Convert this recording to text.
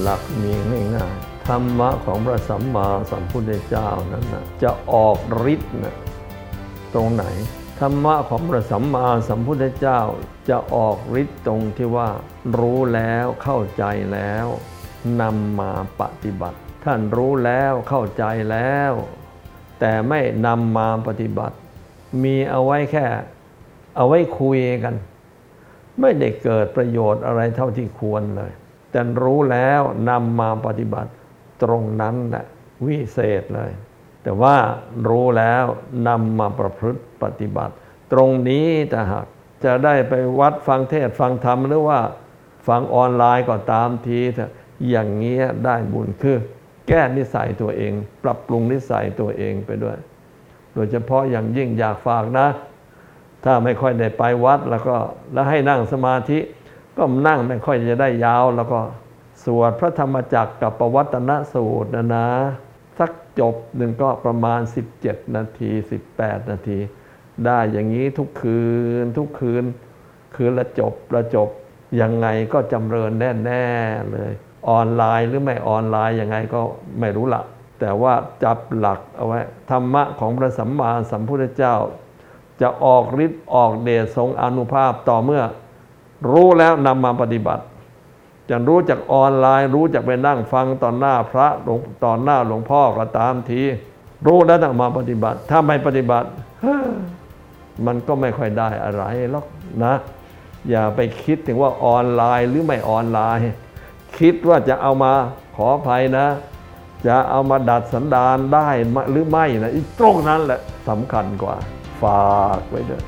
หลักมีง่ายๆธรรมะของพระสัมมาสัมพุทธเจ้านั้นนะจะออกฤทธิ์นะตรงไหน ธรรมะของพระสัมมาสัมพุทธเจ้าจะออกฤทธิ์ตรงที่ว่า รู้แล้วเข้าใจแล้วนำมาปฏิบัติ ท่านรู้แล้วเข้าใจแล้ว แต่ไม่นำมาปฏิบัติ มีเอาไว้แค่ เอาไว้คุยกัน ไม่ได้เกิดประโยชน์อะไรเท่าที่ควรเลย แต่รู้แล้วนำมาปฏิบัติตรงนั้นแหละวิเศษเลย แต่ว่ารู้แล้วนำมาประพฤติปฏิบัติ ตรงนี้แต่หากจะได้ไปวัดฟังเทศฟังธรรมหรือว่าฟังออนไลน์ก็ตามทีเถอะอย่างเงี้ยได้บุญคือ แก้นิสัยตัวเอง ปรับปรุงนิสัยตัวเองไปด้วย โดยเฉพาะอย่างยิ่งอยากฝากนะ ถ้าไม่ค่อยได้ไปวัดแล้วก็แล้วให้นั่งสมาธิ ก็นั่งไม่ค่อยจะได้ยาวแล้วก็สวดพระธรรมจักรกับประวัตนสูตรนะนะ สักจบหนึ่งก็ประมาณ 17 นาที 18 นาที ได้อย่างนี้ทุกคืนทุกคืน คืนละจบละจบยังไงก็จำเริญแน่ ๆ เลย ออนไลน์หรือไม่ออนไลน์ยังไงก็ไม่รู้ละแต่ว่าจับหลักเอาไว้ ธรรมะของพระสัมมาสัมพุทธเจ้า จะออกฤทธิ์ออกเดชทรงอนุภาพต่อเมื่อ รู้แล้วนำมาปฏิบัติจะรู้จากออนไลน์รู้จากไปนั่งฟังตอนหน้าพระหลวงตอนหน้าหลวงพ่อก็ตามที รู้แล้วต้องมาปฏิบัติ ถ้าไม่ปฏิบัติ มันก็ไม่ค่อยได้อะไรหรอกนะ อย่าไปคิดถึงว่าออนไลน์หรือไม่ออนไลน์ คิดว่าจะเอามาขออภัยนะ จะเอามาดัดสันดานได้หรือไม่นะตรงนั้นแหละสำคัญกว่า ฝากไว้เด้วย